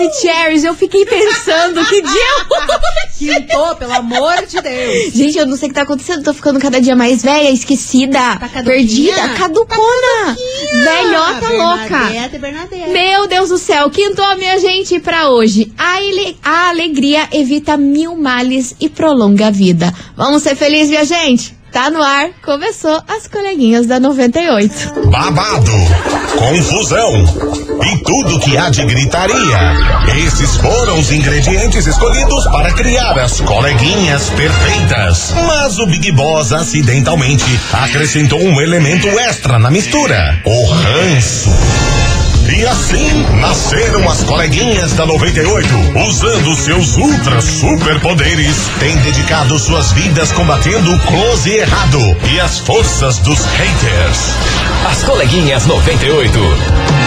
Maravicheries, eu fiquei pensando que dia é hoje? Quintou, pelo amor de Deus. Gente, eu não sei o que tá acontecendo, tô ficando cada dia mais velha, esquecida, Tá perdida, caducona, velhota louca. Bernadette, Bernadette. Meu Deus do céu, quintou, minha gente, pra hoje. A, ele- a alegria evita mil males e prolonga a vida. Vamos ser felizes, minha gente? Tá no ar, começou as coleguinhas da 98. babado, confusão e tudo que há de gritaria. Esses foram os ingredientes escolhidos para criar as coleguinhas perfeitas. Mas o Big Boss acidentalmente acrescentou um elemento extra na mistura: o ranço. E assim nasceram as coleguinhas da 98, usando seus ultra superpoderes, têm dedicado suas vidas combatendo o close errado e as forças dos haters. As coleguinhas 98.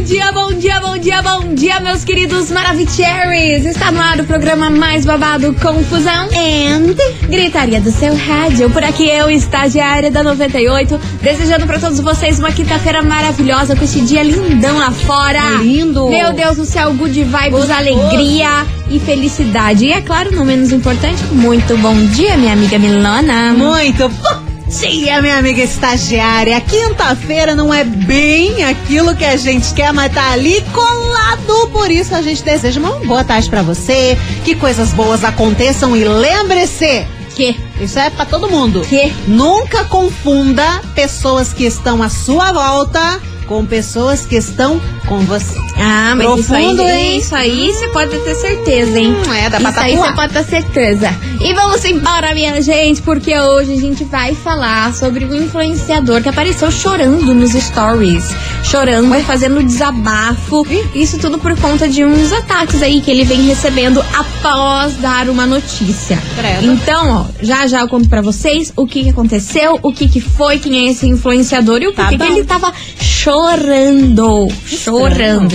Bom dia, bom dia, bom dia, bom dia, meus queridos Maravicheries! Está no ar o programa mais babado Confusão and Gritaria do seu rádio. Por aqui eu, estagiária da 98, desejando para todos vocês uma quinta-feira maravilhosa com esse dia lindão lá fora. Lindo. Meu Deus do céu, good vibes, alegria e felicidade. E é claro, não menos importante, muito bom dia, minha amiga Milona. Muito bom dia, minha amiga estagiária. Quinta-feira não é bem aquilo que a gente quer, mas tá ali colado. Por isso a gente deseja uma boa tarde pra você, que coisas boas aconteçam e lembre-se. Que? Isso é pra todo mundo. Que? Nunca confunda pessoas que estão à sua volta com pessoas que estão com você. Ah, mas Profundo, isso aí, hein? isso aí você pode ter certeza, hein? Hum, é, dá pra Isso aí tatuar. você pode ter certeza. E vamos embora, minha gente, porque hoje a gente vai falar sobre um influenciador que apareceu chorando nos stories. Chorando, fazendo desabafo. Isso tudo por conta de uns ataques aí que ele vem recebendo após dar uma notícia. Credo. Então, ó, já já eu conto pra vocês o que, que aconteceu, o que, que foi, quem é esse influenciador e o Tá que bom. ele tava chorando. Chorando, chorando.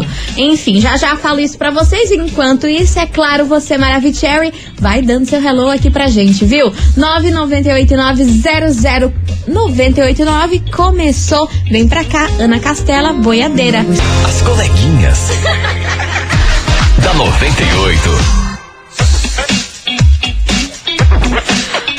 credo. Enfim, já já falo isso pra vocês. Enquanto isso, é claro, você, Maravicherry, vai dando seu hello aqui pra gente, viu? 998900989 começou. Vem pra cá, Ana Castela, boiadeira. As coleguinhas. da 98.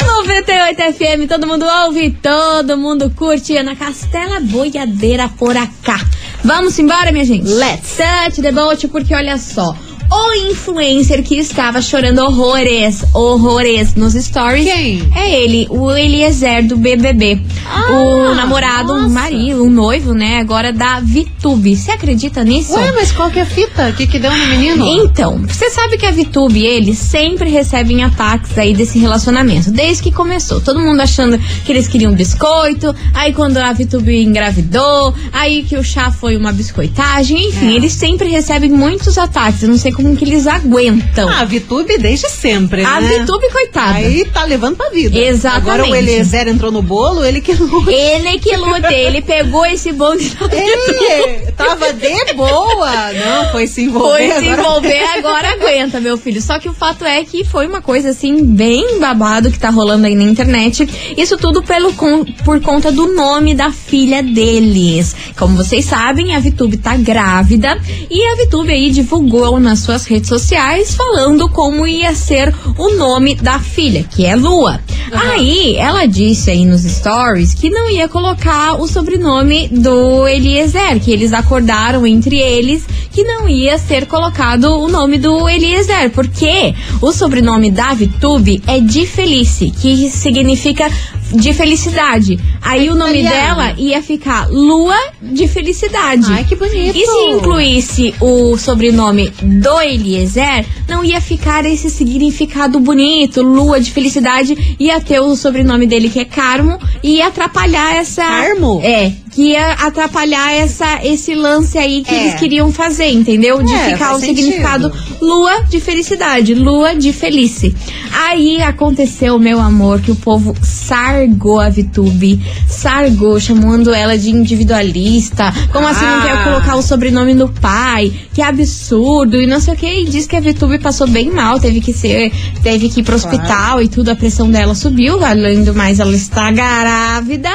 98 FM, todo mundo ouve, todo mundo curte. Ana Castela, boiadeira por acá. Vamos embora, minha gente? Let's. Touch the boat, porque olha só. O influencer que estava chorando horrores, horrores nos stories. Quem? É ele, o Eliezer do BBB. Ah, o namorado, nossa. o marido, o noivo, né? Agora da VTube. Você acredita nisso? Ué, mas qual que é a fita? O que, que deu no menino? Então, você sabe que a VTube e ele sempre recebem ataques aí desse relacionamento, desde que começou. Todo mundo achando que eles queriam biscoito, aí quando a VTube engravidou, aí que o chá foi uma biscoitagem, enfim, É. eles sempre recebem muitos ataques. Eu não sei como que eles aguentam. Ah, a Vitube desde sempre, a né? VTube, coitada. Aí tá levando pra vida. Exatamente. Agora o Eliezer entrou no bolo, ele que lute. Ele que luta, ele pegou esse bonde da Ele tava de boa. Não, foi se envolver. Foi se agora- envolver, agora aguenta, meu filho. Só que o fato é que foi uma coisa assim, bem babado que tá rolando aí na internet. Isso tudo pelo, por conta do nome da filha deles. Como vocês sabem, a Vitube tá grávida e a Vitube aí divulgou nas suas redes sociais falando como ia ser o nome da filha, que é Lua. Aí ela disse aí nos stories que não ia colocar o sobrenome do Eliezer, que eles acordaram entre eles que não ia ser colocado o nome do Eliezer, porque o sobrenome da Vitube é de Felice, que significa de felicidade. Aí o nome dela ia ficar Lua de Felicidade. Ai, que bonito. E se incluísse o sobrenome do Eliezer, não ia ficar esse significado bonito, lua de felicidade, ia ter o sobrenome dele que é Carmo e ia atrapalhar essa. Carmo? É, que ia atrapalhar essa, esse lance aí que É. eles queriam fazer, entendeu? De É, ficar o faz significado sentido. lua de felicidade, lua de felice. Aí aconteceu, meu amor, que o povo sargou a Vitube, sargou, chamando ela de individualista. Como assim não Ah. quer colocar o sobrenome no pai? Que absurdo, e não sei o que. E diz que a Vitube passou bem mal, teve que ser, teve que ir pro hospital e tudo, a pressão dela subiu, além do mais, ela está grávida.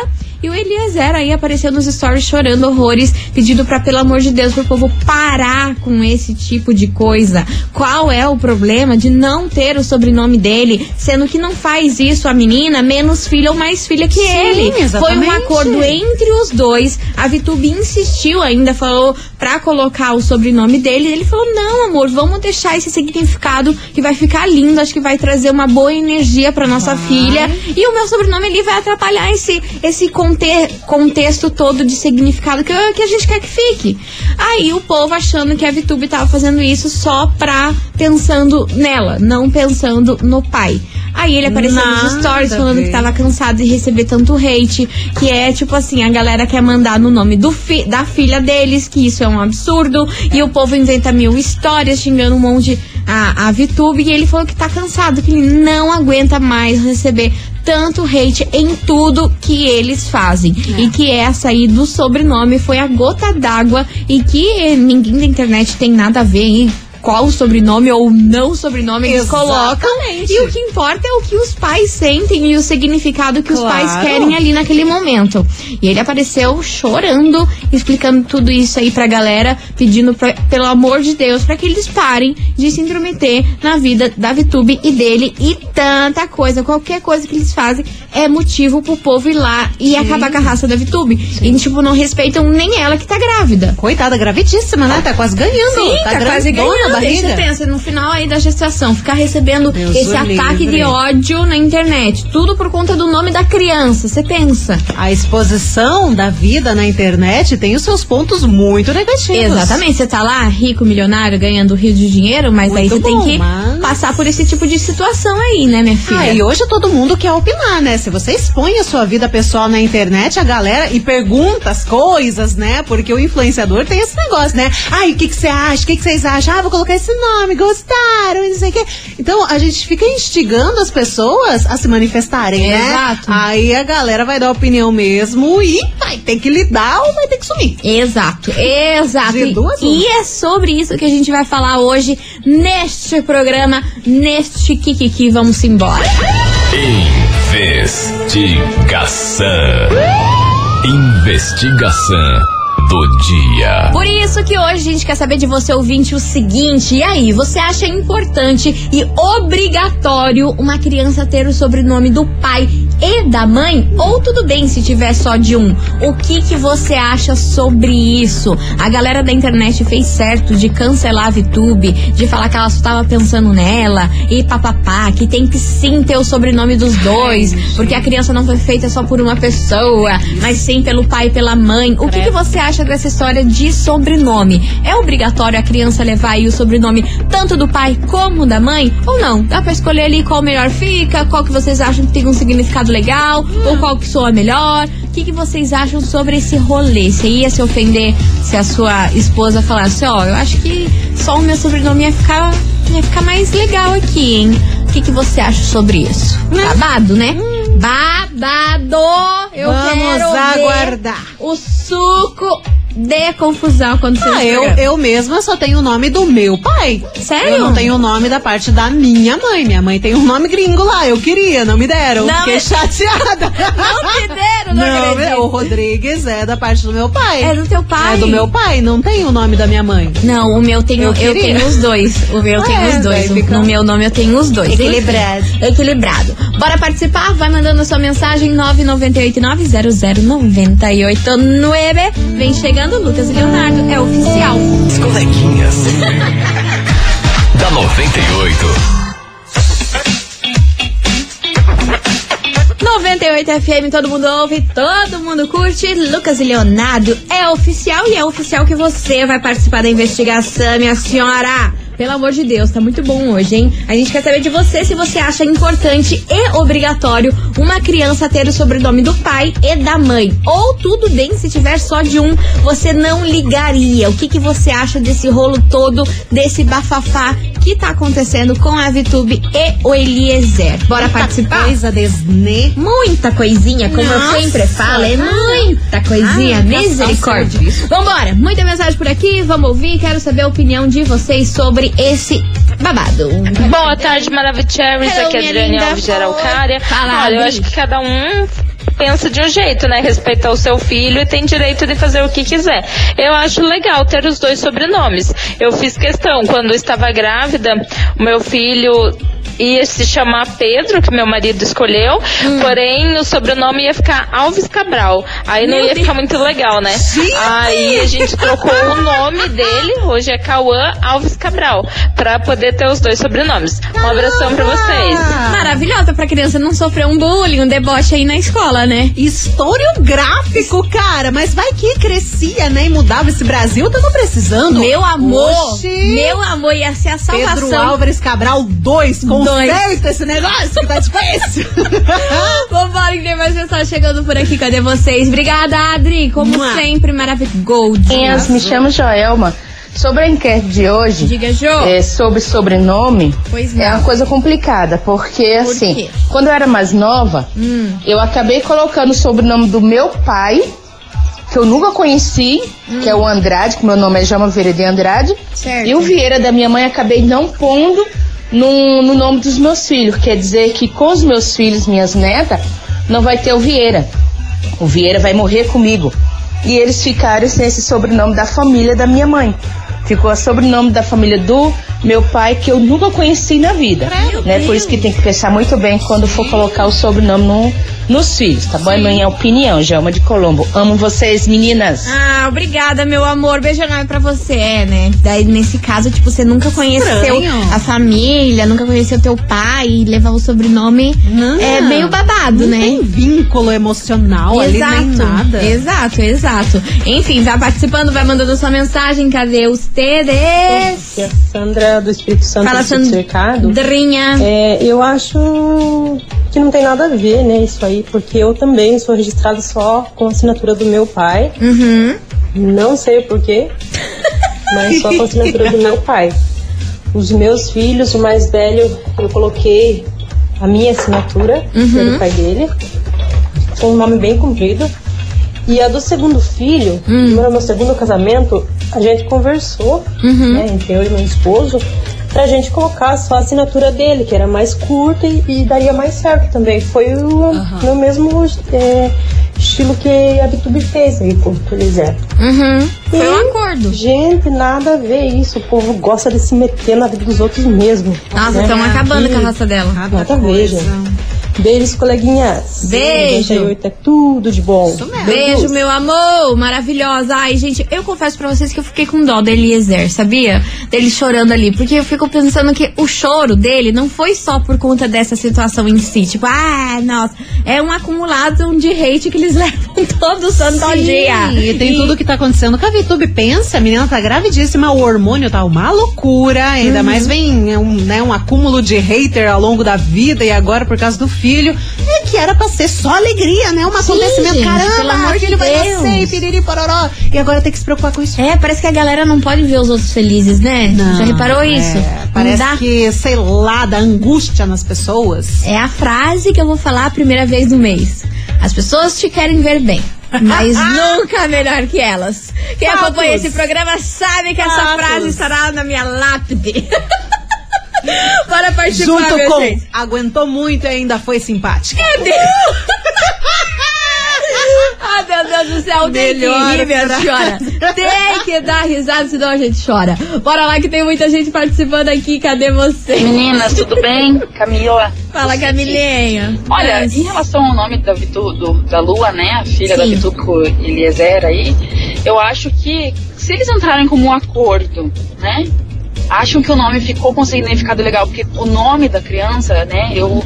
E o Eliezer aí apareceu nos stories chorando horrores, pedindo pra, pelo amor de Deus, pro povo parar com esse tipo de coisa. Qual é o problema de não ter o sobrenome dele, sendo que não faz isso a menina menos filha ou mais filha que ele? Foi um exatamente. acordo entre os dois. A Vitube insistiu ainda, falou pra colocar o sobrenome dele. Ele falou: não, amor, vamos deixar esse significado que vai ficar lindo, acho que vai trazer uma boa energia pra nossa filha. E o meu sobrenome ali vai atrapalhar esse, esse conte contexto todo de significado que, que a gente quer que fique. Aí o povo achando que a Vitube tava fazendo isso só pra pensando nela, não pensando no pai. Aí ele apareceu nos Nada stories a falando que tava cansado de receber tanto hate, que é tipo assim, a galera quer mandar no nome do fi da filha deles, que isso é um absurdo, e o povo inventa mil histórias xingando um monte a, a VTube, e ele falou que tá cansado, que ele não aguenta mais receber tanto hate em tudo que eles fazem. E que essa aí do sobrenome foi a gota d'água e que ninguém da internet tem nada a ver aí qual o sobrenome ou não sobrenome eles colocam. E o que importa é o que os pais sentem e o significado que os Claro. pais querem ali naquele momento. E ele apareceu chorando, explicando tudo isso aí pra galera, pedindo pra- pelo amor de Deus pra que eles parem de se intrometer na vida da VTube e dele e tanta coisa. Qualquer coisa que eles fazem é motivo pro povo ir lá e acabar com a raça da VTube. E, tipo, não respeitam nem ela que tá grávida. Coitada, gravidíssima, né? Tá quase ganhando. Sim, tá, quase grandona ganhando. Aí barriga. você pensa, no final aí da gestação, ficar recebendo Deus esse ataque livre. de ódio na internet. Tudo por conta do nome da criança. Você pensa. A exposição da vida na internet tem os seus pontos muito negativos. Exatamente. Você tá lá, rico, milionário, ganhando rio de dinheiro, mas aí Muito você tem que mas- passar por esse tipo de situação aí, né, minha filha? Ah, e hoje todo mundo quer opinar, né? Se você expõe a sua vida pessoal na internet, a galera e pergunta as coisas, né? Porque o influenciador tem esse negócio, né? Ai, o que que você acha? O que que vocês acham? Ah, vou colocar esse nome, gostaram, não sei o quê. Então a gente fica instigando as pessoas a se manifestarem, né? Exato. Aí a galera vai dar opinião mesmo e vai ter que lidar ou vai ter que sumir. Exato, exato. De E- duas e é sobre isso que a gente vai falar hoje neste programa, neste Kikiki. Vamos embora. Investigação. Investigação do dia. Por isso que hoje a gente quer saber de você, ouvinte, o seguinte. E aí, você acha importante e obrigatório uma criança ter o sobrenome do pai e da mãe? Ou tudo bem se tiver só de um? O que, que você acha sobre isso? A galera da internet fez certo de cancelar a VTube, de falar que ela só tava pensando nela e papapá, que tem que sim ter o sobrenome dos dois, porque a criança não foi feita só por uma pessoa, mas sim pelo pai e pela mãe. O que, que você acha dessa história de sobrenome? É obrigatório a criança levar aí o sobrenome tanto do pai como da mãe? Ou não? Dá pra escolher ali qual melhor fica, qual que vocês acham que tem um significado legal, ou qual que soa melhor? O que, que vocês acham sobre esse rolê? Você ia se ofender se a sua esposa falasse, ó, eu acho que só o meu sobrenome ia ficar, ia ficar mais legal aqui, hein? O que, que você acha sobre isso? Babado, né? Babado! Eu Vamos quero aguardar. o suco de confusão quando você Ah, eu, eu mesma só tenho o nome do meu pai. Sério? Eu não tenho o nome da parte da minha mãe. Minha mãe tem um nome gringo lá. Eu queria, não me deram. Não, Fiquei é- chateada. Não te deram, não, Não, o Rodrigues é da parte do meu pai. É do teu pai? É do meu pai, não tem o nome da minha mãe. Não, o meu tem, Eu eu, tenho os dois. O meu tem É, os dois. fica- No meu nome eu tenho os dois. Equilibrado. Equilibrado. Bora participar? Vai mandando sua mensagem 998900989. Vem chegando Lucas e Leonardo, é oficial. As coleguinhas. da 98. 98 FM, todo mundo ouve, todo mundo curte. Lucas e Leonardo é oficial e é oficial que você vai participar da investigação, minha senhora. Pelo amor de Deus, tá muito bom hoje, hein? A gente quer saber de você se você acha importante e obrigatório uma criança ter o sobrenome do pai e da mãe. Ou tudo bem se tiver só de um, você não ligaria. O que, que você acha desse rolo todo, desse bafafá que tá acontecendo com a VTube e o Eliezer? Bora participar? Coisa desne. Muita coisinha, como Nossa. eu sempre falo, é muita coisinha, Ah, misericórdia. Vambora, muita mensagem por aqui, vamos ouvir, quero saber a opinião de vocês sobre esse babado. Boa tarde, Maravicheries. Hello, Aqui é a Adriane. Alves de Araucária. Fala, Olha, eu acho que cada um pensa de um jeito, né? Respeita o seu filho e tem direito de fazer o que quiser. Eu acho legal ter os dois sobrenomes. Eu fiz questão, quando eu estava grávida, o meu filho ia se chamar Pedro, que meu marido escolheu, porém o sobrenome ia ficar Alves Cabral. Aí não Meu ia Deus. ficar muito legal, né? Aí a gente trocou o nome dele, hoje é Cauã Alves Cabral, pra poder ter os dois sobrenomes. Um abração pra vocês. Maravilhosa pra criança não sofrer um bullying, um deboche aí na escola, né? Historiográfico, cara. Mas vai que crescia, né? E mudava esse Brasil, tava precisando. Meu amor, Oxi. meu amor, ia ser a salvação. Pedro Álvares Cabral 2. Conserta esse negócio que tá difícil. Vambora, que tem mais pessoas chegando por aqui. Cadê vocês? Obrigada, Adri. Como Mua. sempre, maravilhoso. Meninas, me chamo Joelma. Sobre a enquete de hoje, Diga, Jo. é, sobre sobrenome, Pois é não. uma coisa complicada, porque Por assim, quê? quando eu era mais nova, Hum. eu acabei colocando o sobrenome do meu pai, que eu nunca conheci, que é o Andrade, que meu nome é Jama Vieira de Andrade, Hum. Certo. e o Vieira da minha mãe acabei não pondo no, no nome dos meus filhos. Quer dizer que com os meus filhos, minhas netas, não vai ter o Vieira. O Vieira vai morrer comigo. E eles ficaram sem esse sobrenome da família da minha mãe. Ficou o sobrenome da família do meu pai, que eu nunca conheci na vida. Né? Por isso que tem que pensar muito bem quando for colocar o sobrenome no- nos filhos, tá bom? É minha opinião, Gelma de Colombo. Amo vocês, meninas. Ah, obrigada, meu amor. Beijo enorme pra você, é, né? Daí, nesse caso, tipo, você nunca conheceu Estranho. a família, nunca conheceu teu pai e levar o sobrenome Não. é meio babado, Não né? tem vínculo emocional ali, nem nada. Exato, exato. Enfim, vai participando, vai mandando sua mensagem. Cadê os TDs? É a Sandra do Espírito Santo Fala, do Sítio Cercado. Sandrinha. É, eu acho que não tem nada a ver, né, isso aí, porque eu também sou registrada só com a assinatura do meu pai. Uhum. Não sei porquê, mas só com a assinatura do meu pai. Os meus filhos, o mais velho, eu coloquei a minha assinatura, pelo pai dele, com um nome bem comprido. E a do segundo filho, no meu segundo casamento, a gente conversou, né, entre eu e meu esposo, pra gente colocar só a assinatura dele, que era mais curta e, e daria mais certo também. Foi o meu mesmo é, estilo que a Bitube fez aí com o Elisé. Uhum. Foi um acordo. Gente, nada a ver isso. O povo gosta de se meter na vida dos outros mesmo. Nossa, né? estão acabando E- com a raça dela. Nada a ver, gente. Beijos, coleguinhas. Beijo. 98 é tudo de bom. Beijo, meu amor, maravilhosa. Ai, gente, eu confesso pra vocês que eu fiquei com dó do Eliezer, sabia? Dele chorando ali, porque eu fico pensando que o choro dele não foi só por conta dessa situação em si. Tipo, ah, nossa, é um acumulado de hate que eles levam todo santo dia. E tem tudo que tá acontecendo com a Vitube. Pensa, a menina tá gravidíssima, o hormônio tá uma loucura. Ainda Uhum. mais vem um, né, um acúmulo de hater ao longo da vida e agora por causa do filho. E que era pra ser só alegria, né? Um acontecimento. gente, Caramba, pelo amor o filho de vai Deus. nascer, piriri pororó. E agora tem que se preocupar com isso. É, parece que a galera não pode ver os outros felizes, né? Já reparou isso? É, Não parece dá? que, sei lá, dá angústia nas pessoas. É a frase que eu vou falar a primeira vez no mês. As pessoas te querem ver bem. Mas nunca melhor que elas. Quem Fatos. acompanha esse programa sabe que essa Fatos. frase estará na minha lápide. Bora participar, Junto com gente. aguentou muito e ainda foi simpática. Ah, meu Deus do céu, tem que Melhor rir, senhora. Tem que dar risada, senão a gente chora. Bora lá que tem muita gente participando aqui. Cadê você? Meninas, tudo bem? Camila. Fala, Camilinha. Olha, Mas- em relação ao nome da Vitu, do- da Lua, né? A filha da Sim. Vitu com o Eliezer aí, eu acho que se eles entrarem como um acordo, né? Acham que o nome ficou com um significado legal, porque o nome da criança, né? Eu.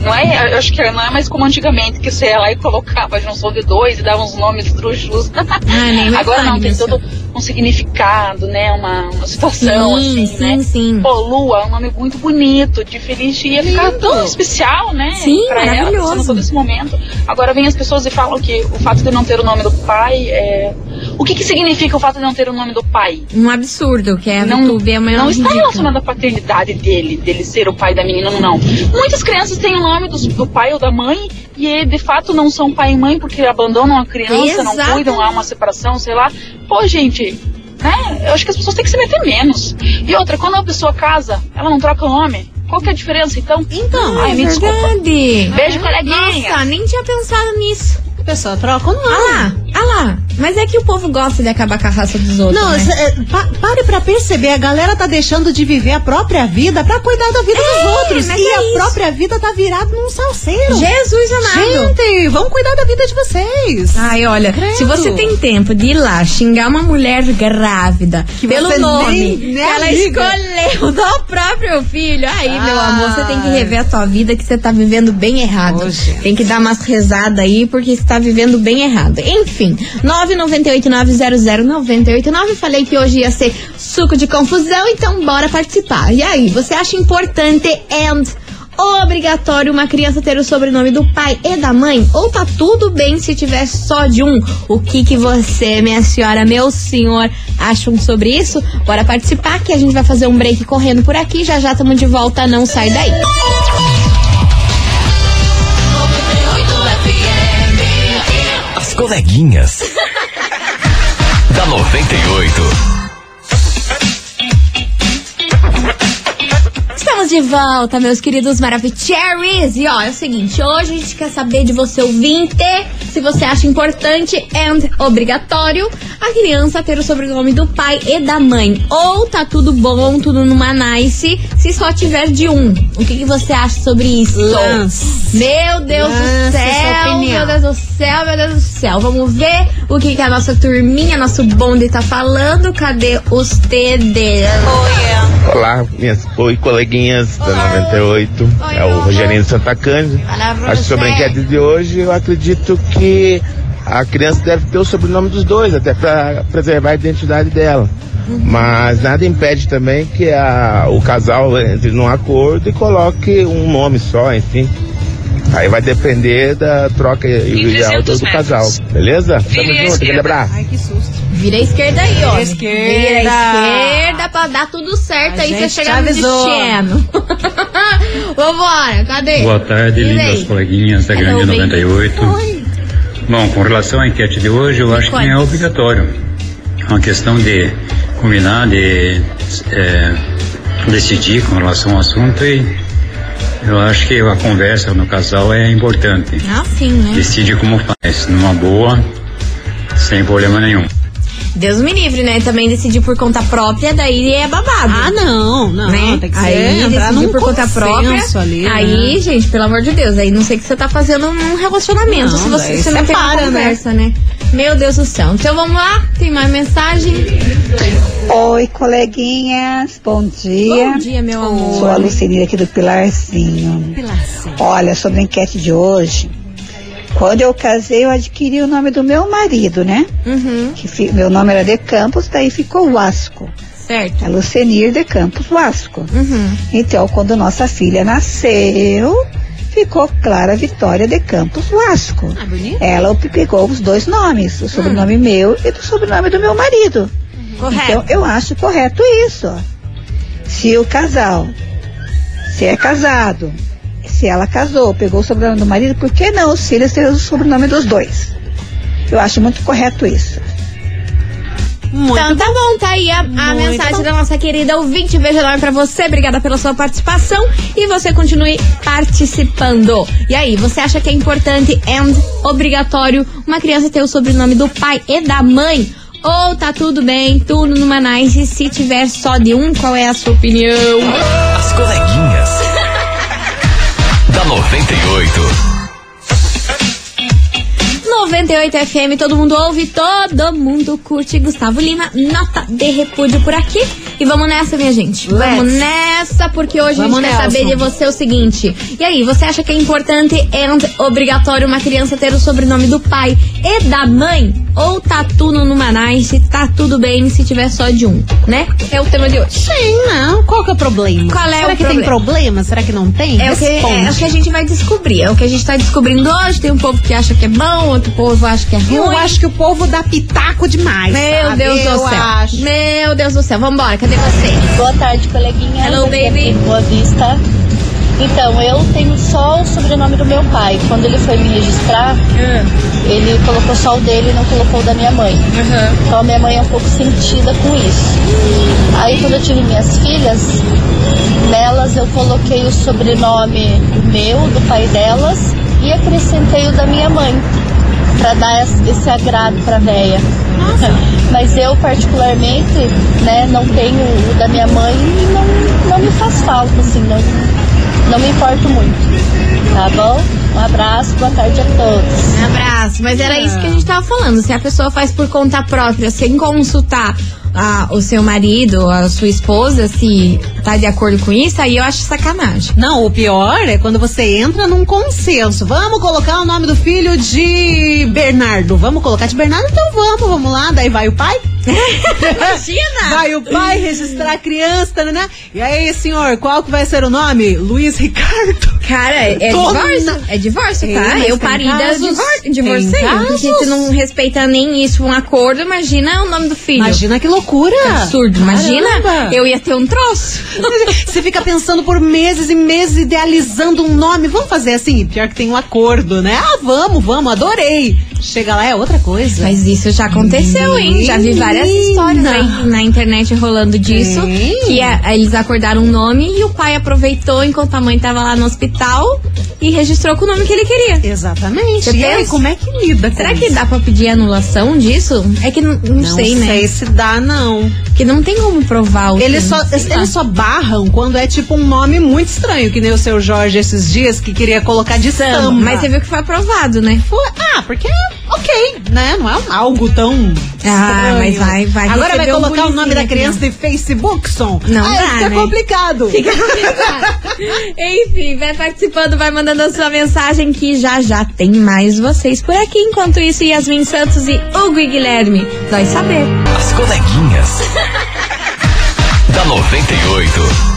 Não é, eu acho que não é mais como antigamente, que você ia lá e colocava junção de dois e dava uns nomes druxos. Ah, Agora não, tem todo um significado, né? Uma, uma situação Sim, assim, sim, né? sim. Pô, Lua, é um nome muito bonito, de feliz, ia ficar tão especial, né? Sim, pra ela, maravilhoso. passando todo esse momento. Agora vem as pessoas e falam que o fato de não ter o nome do pai é. O que, que significa o fato de não ter o nome do pai? Um absurdo, que é a não, é a maior não está ridícula. relacionado à paternidade dele, dele ser o pai da menina, não, não. Muitas crianças têm o nome dos- do, pai ou da mãe e de fato não são pai e mãe porque abandonam a criança, não cuidam, há uma separação, sei lá. Pô, gente, né? Eu acho que as pessoas têm que se meter menos. E outra, quando a pessoa casa, ela não troca o nome. Qual que é a diferença, então? Então, Ai, é me desculpa. verdade. Beijo, coleguinha. Nossa, nem tinha pensado nisso. a pessoa troca ou não? Ah lá, ah lá. Mas é que o povo gosta de acabar com a raça dos outros. Não, né? é, pa- pare pra perceber, a galera tá deixando de viver a própria vida pra cuidar da vida É, dos outros. E é a isso. própria vida tá virada num salseiro. Jesus amado. Gente, vamos cuidar da vida de vocês. Ai, olha, Credo. se você tem tempo de ir lá xingar uma mulher grávida Que pelo nome nem- nem ela amiga. escolheu do próprio filho, aí, meu Ai. amor, você tem que rever a tua vida que você tá vivendo bem errado. Gente. tem que dar umas rezadas aí porque você tá vivendo bem errado. Enfim, 998-900-989. Falei que hoje ia ser suco de confusão, então bora participar. E aí, você acha importante and obrigatório uma criança ter o sobrenome do pai e da mãe? Ou tá tudo bem se tiver só de um? O que que você, minha senhora, meu senhor, acham sobre isso? Bora participar que a gente vai fazer um break correndo por aqui. Já já estamos de volta, não sai daí. Coleguinhas. da 98. Estamos de volta, meus queridos Maravicheries. E ó, é o seguinte, hoje a gente quer saber de você ouvinte se você acha importante and obrigatório a criança ter o sobrenome do pai e da mãe. Ou tá tudo bom, tudo numa nice, se só tiver de um. O que, que você acha sobre isso? Lance. Meu Deus do Lance sua céu, opinião. meu Deus do céu, meu Deus do céu. Vamos ver o que, que a nossa turminha, nosso bonde tá falando. Cadê os TD? Olá, minhas oi coleguinhas da 98. Oi, é o oi. Rogerinho de Santa Cândida. Acho que sobre a enquete de hoje, eu acredito que a criança deve ter o sobrenome dos dois, até para preservar a identidade dela. Uhum. Mas nada impede também que a- o casal entre num acordo e coloque um nome só, enfim. Aí vai depender da troca e ideal do, 300 do metros. casal. Beleza? Vire Tamo junto, aquele esquerda. abraço. Ai, que susto. Vira a esquerda aí, ó. Esquerda. Vira a esquerda pra dar tudo certo A aí você chegar no destino. Vambora, cadê? Boa tarde, lindas aí. coleguinhas da Grande baby. 98. Oi. Bom, com relação à enquete de hoje, eu acho que não é obrigatório. É uma questão de combinar, de é, decidir com relação ao assunto e eu acho que a conversa no casal é importante. Ah, sim, né? Decide como faz, numa boa, sem problema nenhum. Deus me livre, né? Também decidir por conta própria, daí é babado. Ah, não, não. né? Tem que aí ser, entrar decidir por conta própria. ali, né? aí, gente, pelo amor de Deus, aí não sei o que você tá fazendo num relacionamento Não, se você, você não tem uma né? conversa, né? Meu Deus do céu. Então vamos lá, tem mais mensagem. Oi, coleguinhas, bom dia. Bom dia, meu amor. Sou a Lucinira aqui do Pilarzinho. Olha, sobre a enquete de hoje, quando eu casei, eu adquiri o nome do meu marido, né? Uhum, Que meu nome era De Campos, daí ficou Vasco. certo. É Lucenir De Campos Vasco. Uhum. Então, quando nossa filha nasceu, ficou Clara Vitória de Campos Vasco. Ah, bonito. Ela pegou os dois nomes, o sobrenome meu e do sobrenome do meu marido. Correto. Então, eu acho correto isso. Se o casal, se é casado, se ela casou, pegou o sobrenome do marido, por que não os filhos terem o sobrenome dos dois? Eu acho muito correto isso. Muito Então tá bom, tá aí a, a mensagem bom. da nossa querida ouvinte. Beijo enorme pra você, obrigada pela sua participação e você continue participando. E aí, você acha que é importante and obrigatório uma criança ter o sobrenome do pai e da mãe? Ou tá tudo bem, tudo numa nice, se tiver só de um, qual é a sua opinião? As coleguinhas. Da 98. 98 FM, todo mundo ouve, todo mundo curte. Gustavo Lima, nota de repúdio por aqui. E vamos nessa, minha gente. Vamos Let's. nessa, porque hoje Vamos a gente quer Nelson. saber de você o seguinte. E aí, você acha que é importante and obrigatório uma criança ter o sobrenome do pai e da mãe? Ou tá tudo numa nice, tá tudo bem se tiver só de um, né? É o tema de hoje. Sim, não. Qual que é o problema? Qual é Será o que tem problema? problema? Será que não tem? É o, que, Responde. é o que a gente vai descobrir. É o que a gente tá descobrindo hoje. Tem um povo que acha que é bom, outro povo acha que é ruim. Eu acho que o povo dá pitaco demais. Meu sabe? Deus Eu do céu. acho. Meu Deus do céu. Vambora, cadê você? Boa tarde, coleguinha. Hello, é baby. Boa Vista. Então, eu tenho só o sobrenome do meu pai. Quando ele foi me registrar, ele colocou só o dele e não colocou o da minha mãe. Então a minha mãe é um pouco sentida com isso. Aí quando eu tive minhas filhas, nelas eu coloquei o sobrenome meu, do pai delas, e acrescentei o da minha mãe, para dar es- esse agrado pra véia. Mas eu particularmente, né, não tenho o da minha mãe e não, não me faz falta, assim, não, não me importo muito. Tá bom? Um abraço, boa tarde a todos. Um abraço. Mas era isso que a gente tava falando. Se a pessoa faz por conta própria, sem consultar a- o seu marido, a sua esposa, se tá de acordo com isso, aí eu acho sacanagem. Não, o pior é quando você entra num consenso. Vamos colocar o nome do filho de Bernardo. Vamos colocar de Bernardo? Então vamos, vamos lá. Daí vai o pai. Imagina! Vai o pai registrar a criança, né? E aí, senhor, qual que vai ser o nome? Luiz Ricardo. Cara, é, é divórcio. É divórcio, tá? mas eu tem parei da casos- divor tem divorciei. Casos. tu não respeita nem isso, um acordo, imagina o nome do filho. Imagina que loucura. Que absurdo. Imagina, Caramba. eu ia ter um troço. Você fica pensando por meses e meses, idealizando um nome. Vamos fazer assim? Pior que tem um acordo, né? Ah, vamos, vamos, adorei. Chega lá, é outra coisa. Mas isso já aconteceu, hein? Já vi várias histórias aí na internet rolando disso. Que a- eles acordaram um nome e o pai aproveitou enquanto a mãe tava lá no hospital e registrou com o nome que ele queria. Exatamente. Você e aí, como é que lida com Será que isso? dá pra pedir anulação disso? É que não, não, Não sei, né? sei se dá, não. Que não tem como provar o Eles que- só, lá. eles só barram quando é tipo um nome muito estranho, que nem o seu Jorge esses dias, que queria colocar de samba. Mas você viu que foi aprovado, né? Foi- Ah, porque ok, né? Não é um- algo tão. Ah, estranho. mas vai- vai Agora vai receber um colocar o nome da criança de Facebook, som. Não ah, dá, fica né? complicado. Fica complicado. Enfim, vai participando, vai mandando a sua mensagem que já já tem mais vocês por aqui. Enquanto isso, Yasmin Santos e Hugo e Guilherme. Vai saber. As coleguinhas. da 98.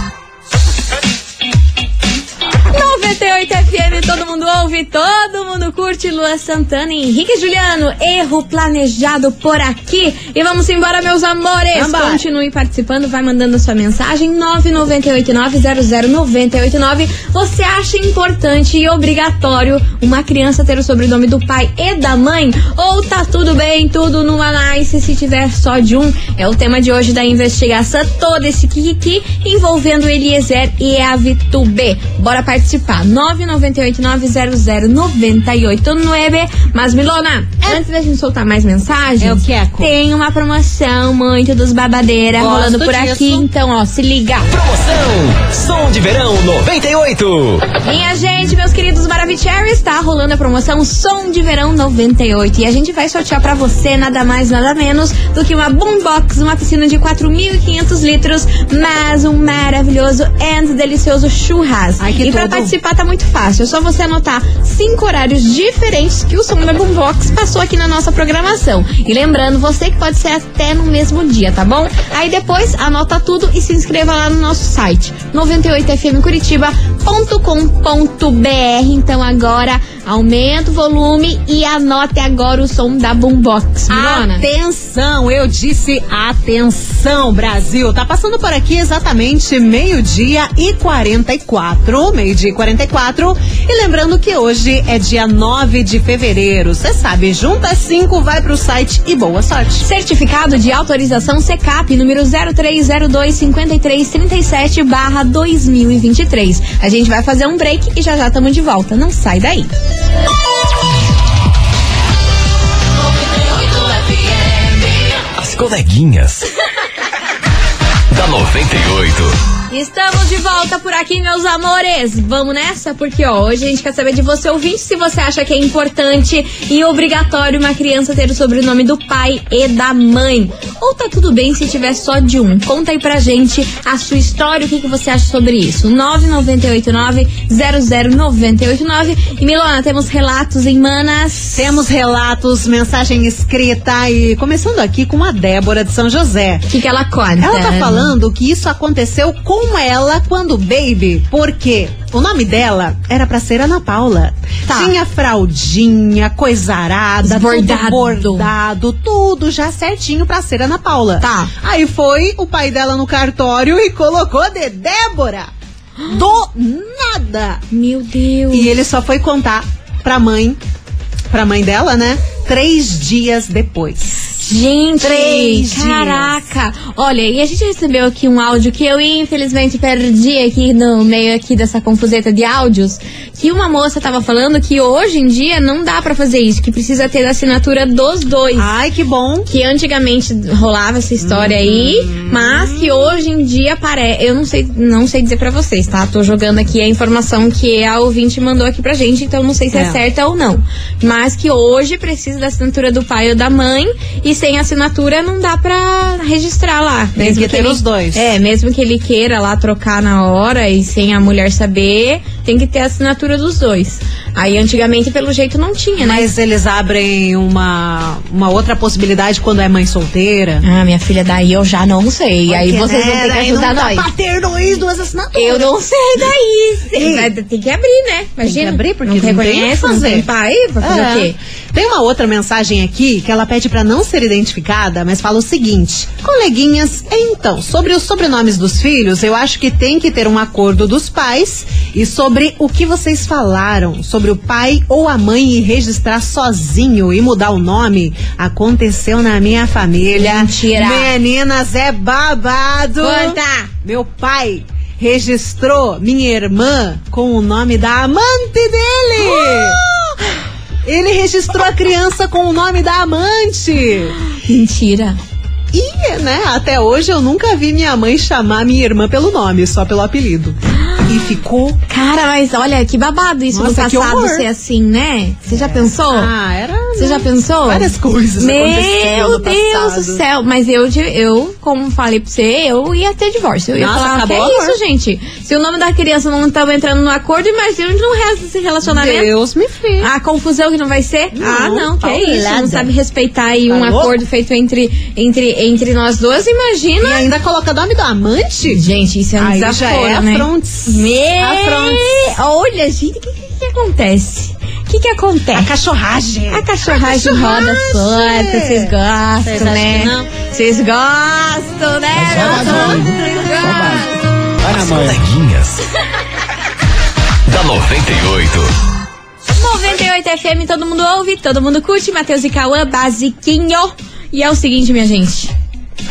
98 FM, todo mundo ouve, todo mundo curte. Lua Santana e Henrique Juliano, erro planejado por aqui. E vamos embora, meus amores. Vambora. Continue participando, vai mandando sua mensagem 998900989. Você acha importante e obrigatório uma criança ter o sobrenome do pai e da mãe? Ou tá tudo bem, tudo numa nice se tiver só de um? É o tema de hoje da investigação, todo esse kiki envolvendo Eliezer e a Vitube. Bora participar. 998900989. Mas, Milona, antes da gente soltar mais mensagens, É o que, Eco? tem uma promoção muito dos babadeira Gosto rolando por disso. aqui. Então, ó, se liga. Promoção Som de Verão 98. Minha gente, meus queridos Maravicheries, está rolando a promoção Som de Verão 98. E a gente vai sortear pra você nada mais, nada menos do que uma boombox, uma piscina de 4.500 litros, mas um maravilhoso and delicioso churras. Ai, que e pra tudo. Participar tá muito fácil, é só você anotar cinco horários diferentes que o som da boombox passou aqui na nossa programação. E lembrando, você que pode ser até no mesmo dia, tá bom? Aí depois anota tudo e se inscreva lá no nosso site 98fmcuritiba.com.br. Então agora aumenta o volume e anote agora o som da boombox. Milona. Atenção, eu disse atenção, Brasil. Tá passando por aqui exatamente meio-dia e 44. Meio-dia e 44. E lembrando que hoje é dia 9 de fevereiro. Você sabe, junta 5, vai pro site e boa sorte. Certificado de autorização CECAP número 03025337 barra 2023. A gente vai fazer um break e já já estamos de volta. Não sai daí. As coleguinhas. da 98. Estamos de volta por aqui, meus amores. Vamos nessa? Porque, ó, hoje a gente quer saber de você, ouvinte, se você acha que é importante e obrigatório uma criança ter o sobrenome do pai e da mãe. Ou tá tudo bem se tiver só de um. Conta aí pra gente a sua história, o que, que você acha sobre isso. 998900989. E, Milona, temos relatos em Manas. Temos relatos, mensagem escrita e começando aqui com a Débora de São José. O que, que ela conta? Ela tá falando que isso aconteceu com ela quando baby, porque o nome dela era pra ser Ana Paula. Tá. Tinha fraldinha, coisarada, Bordado. tudo bordado, tudo já certinho pra ser Ana Paula. Tá. Aí foi o pai dela no cartório e colocou de Débora. Do nada. Meu Deus. E ele só foi contar pra mãe, pra mãe dela, né? Três dias depois. Gente, Três caraca. Olha, e a gente recebeu aqui um áudio que eu infelizmente perdi aqui no meio aqui dessa confuseta de áudios, que uma moça tava falando que hoje em dia não dá pra fazer isso, que precisa ter a assinatura dos dois. Ai, que bom. Que antigamente rolava essa história aí, mas que hoje em dia parece, eu não sei, não sei dizer pra vocês, tá? Tô jogando aqui a informação que a ouvinte mandou aqui pra gente, então não sei se é, É. certa ou não. Mas que hoje precisa da assinatura do pai ou da mãe e sem assinatura não dá pra registrar lá. Tem que ter ele, os dois. É, mesmo que ele queira lá trocar na hora e sem a mulher saber, tem que ter a assinatura dos dois. Aí antigamente pelo jeito não tinha, né? Mas eles abrem uma, uma outra possibilidade quando é mãe solteira. Ah, minha filha, daí eu já não sei. aí Porque, vocês vão né, ter que ajudar não nós. pra ter dois, duas assinaturas. Eu não sei daí. Ei. Tem que abrir, né? Imagina. Tem que abrir, porque não não tem reconhece, não fazer. tem pai, pra fazer É. o quê? Tem uma outra mensagem aqui que ela pede pra não ser identificada, mas fala o seguinte: Coleguinhas, então, sobre os sobrenomes dos filhos, eu acho que tem que ter um acordo dos pais e sobre o que vocês falaram, sobre o pai ou a mãe ir registrar sozinho e mudar o nome, aconteceu na minha família. Mentira. Meninas, é babado. Conta. Meu pai registrou minha irmã com o nome da amante dele. Ele registrou a criança com o nome da amante. Mentira. E, né, até hoje eu nunca vi minha mãe chamar minha irmã pelo nome, só pelo apelido. E ficou. Cara, mas olha, que babado isso Nossa, no passado ser assim, né? Você já pensou? Ah, era. Você já pensou? Várias coisas Meu Deus do céu. Mas eu, eu, como falei pra você, eu ia ter divórcio. Eu ia Nossa, falar, que é isso, gente? Se o nome da criança não tava entrando no acordo, imagina no resto desse relacionamento. Deus me fez. A confusão que não vai ser? Não, ah, não, que é isso. Não sabe respeitar aí Tá um louco? acordo feito entre, entre, entre nós duas, imagina. E ainda coloca o nome do amante? Gente, isso é um Aí já desaforo, é né? afrontes. Me... Olha, gente, o que, que, que acontece? O que que acontece? A cachorragem. A cachorragem A roda solta, vocês gostam, Vocês acham né? Vocês gostam, né? Vocês gostam. Vai na As mãe. coleguinhas. da 98. 98 FM, todo mundo ouve, todo mundo curte. Matheus e Cauã, basiquinho. E é o seguinte, minha gente.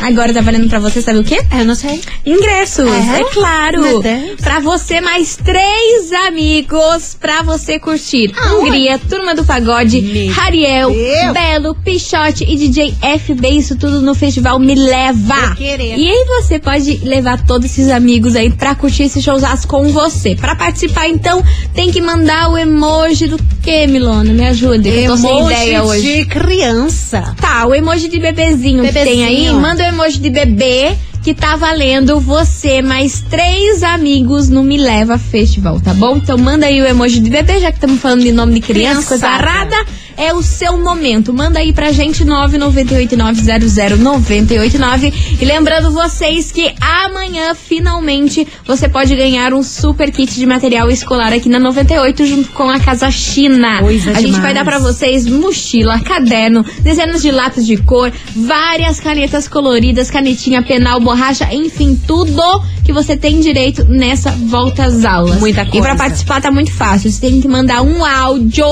Agora tá valendo pra você, sabe o quê? Eu não sei. Ingressos, É? é, claro. Pra você, mais três amigos pra você curtir. Hungria, Turma do Pagode, Meu Rariel, Deus. Belo, Pichote e DJ FB. Isso tudo no festival Me Leva. E aí você pode levar todos esses amigos aí pra curtir esse showzaço com você. Pra participar, então, tem que mandar o emoji do quê, Milona? Me ajuda, que eu tô sem ideia hoje. de criança. Tá, o emoji de bebezinho, que tem aí, Bebezinho. manda o emoji de bebê que tá valendo você mais três amigos no Me Leva Festival, tá bom? Então manda aí o emoji de bebê, já que estamos falando de nome de criança, coisa Criançada. arada. É o seu momento. Manda aí pra gente 998900989. E lembrando vocês que amanhã, finalmente, você pode ganhar um super kit de material escolar aqui na 98 junto com a Casa China. Coisa a gente demais. vai dar pra vocês mochila, caderno, dezenas de lápis de cor, várias canetas coloridas, canetinha, penal, borracha, enfim, tudo que você tem direito nessa volta às aulas. Muita E coisa. pra participar tá muito fácil. Você tem que mandar um áudio.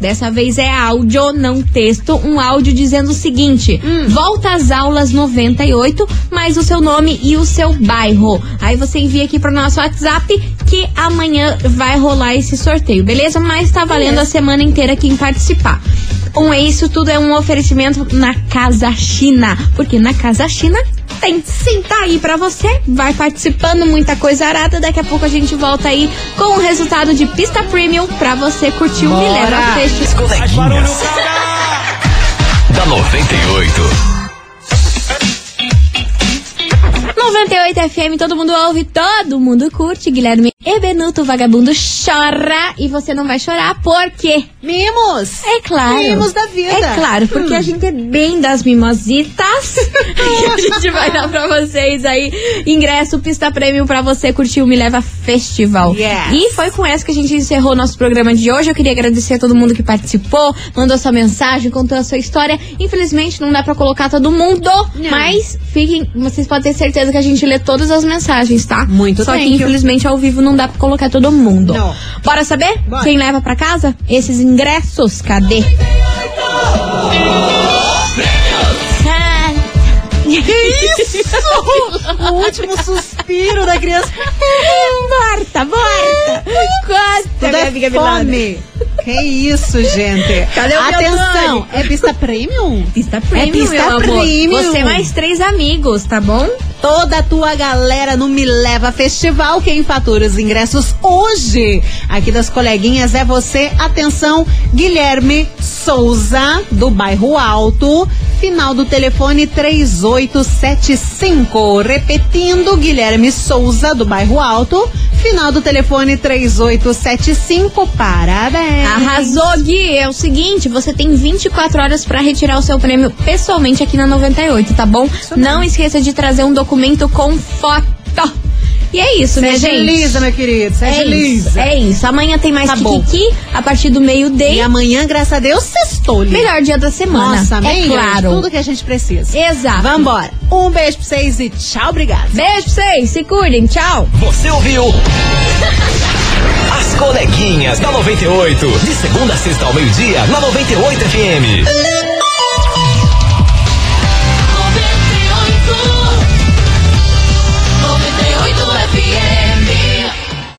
Dessa vez é áudio, não texto. Um áudio dizendo o seguinte: Volta às aulas 98, mais o seu nome e o seu bairro. Aí você envia aqui pro nosso WhatsApp que amanhã vai rolar esse sorteio, beleza? Mas tá valendo a semana inteira quem participar. Com isso, tudo é um oferecimento na Casa China. Porque na Casa China tem sim, tá aí pra você. Vai participando, muita coisa arada. Daqui a pouco a gente volta aí com o resultado de pista premium pra você curtir o Me Leva As Festival. coleguinhas. da 98. 98 FM, todo mundo ouve, todo mundo curte. Guilherme e Benuto, vagabundo, chora. E você não vai chorar, por quê? Mimos! É claro. Mimos da vida. É claro, porque a gente é bem das mimositas. e a gente vai dar pra vocês aí ingresso, pista prêmio pra você curtir o Me Leva Festival. Yes. E foi com essa que a gente encerrou nosso programa de hoje. Eu queria agradecer a todo mundo que participou, mandou sua mensagem, contou a sua história. Infelizmente não dá pra colocar todo mundo, Não. mas fiquem, vocês podem ter certeza que que a gente lê todas as mensagens, tá? Muito Só que infelizmente ao vivo não dá pra colocar todo mundo. Não. Bora saber? Bora. Quem leva pra casa? Esses ingressos, cadê? Que isso? o último suspiro da criança. Morta, morta! Quase! Tudo é fome. Que isso, gente. Cadê o Atenção, é pista premium? Pista premium, É pista premium. Você mais três amigos, tá bom? Toda a tua galera no Me Leva Festival. Quem fatura os ingressos hoje aqui das coleguinhas é você. Atenção, Guilherme Souza, do bairro Alto. Final do telefone 3875. Repetindo, Guilherme Souza, do bairro Alto. Final do telefone 3875. Parabéns. Arrasou, Gui. É o seguinte, você tem 24 horas pra retirar o seu prêmio pessoalmente aqui na 98, tá bom? Não esqueça de trazer um documento com foto. E é isso, minha Seja gente. lisa, meu querido. Seja é isso, lisa. é isso. Amanhã tem mais Tá. Kikiki a partir do E meio-dia. amanhã, graças a Deus, sextou. Lili. Melhor dia da semana. Nossa, é claro. Tudo que a gente precisa. Exato. Vambora. Um beijo pra vocês e tchau, obrigada. Beijo pra vocês, se cuidem, tchau. Você ouviu? As coleguinhas da 98. De segunda a sexta ao meio-dia, na 98 FM.